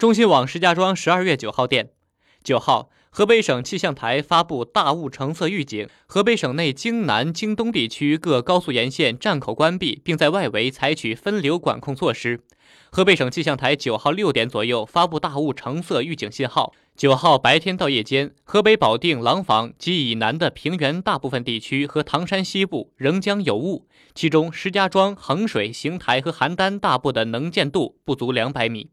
中新网石家庄十二月九号电九号河北省气象台发布大雾橙色预警河北省内京南京东地区各高速沿线站口关闭并在外围采取分流管控措施。河北省气象台九号六点左右发布大雾橙色预警信号。九号白天到夜间河北保定廊坊及以南的平原大部分地区和唐山西部仍将有雾其中石家庄衡水邢台和邯郸大部的能见度不足两百米。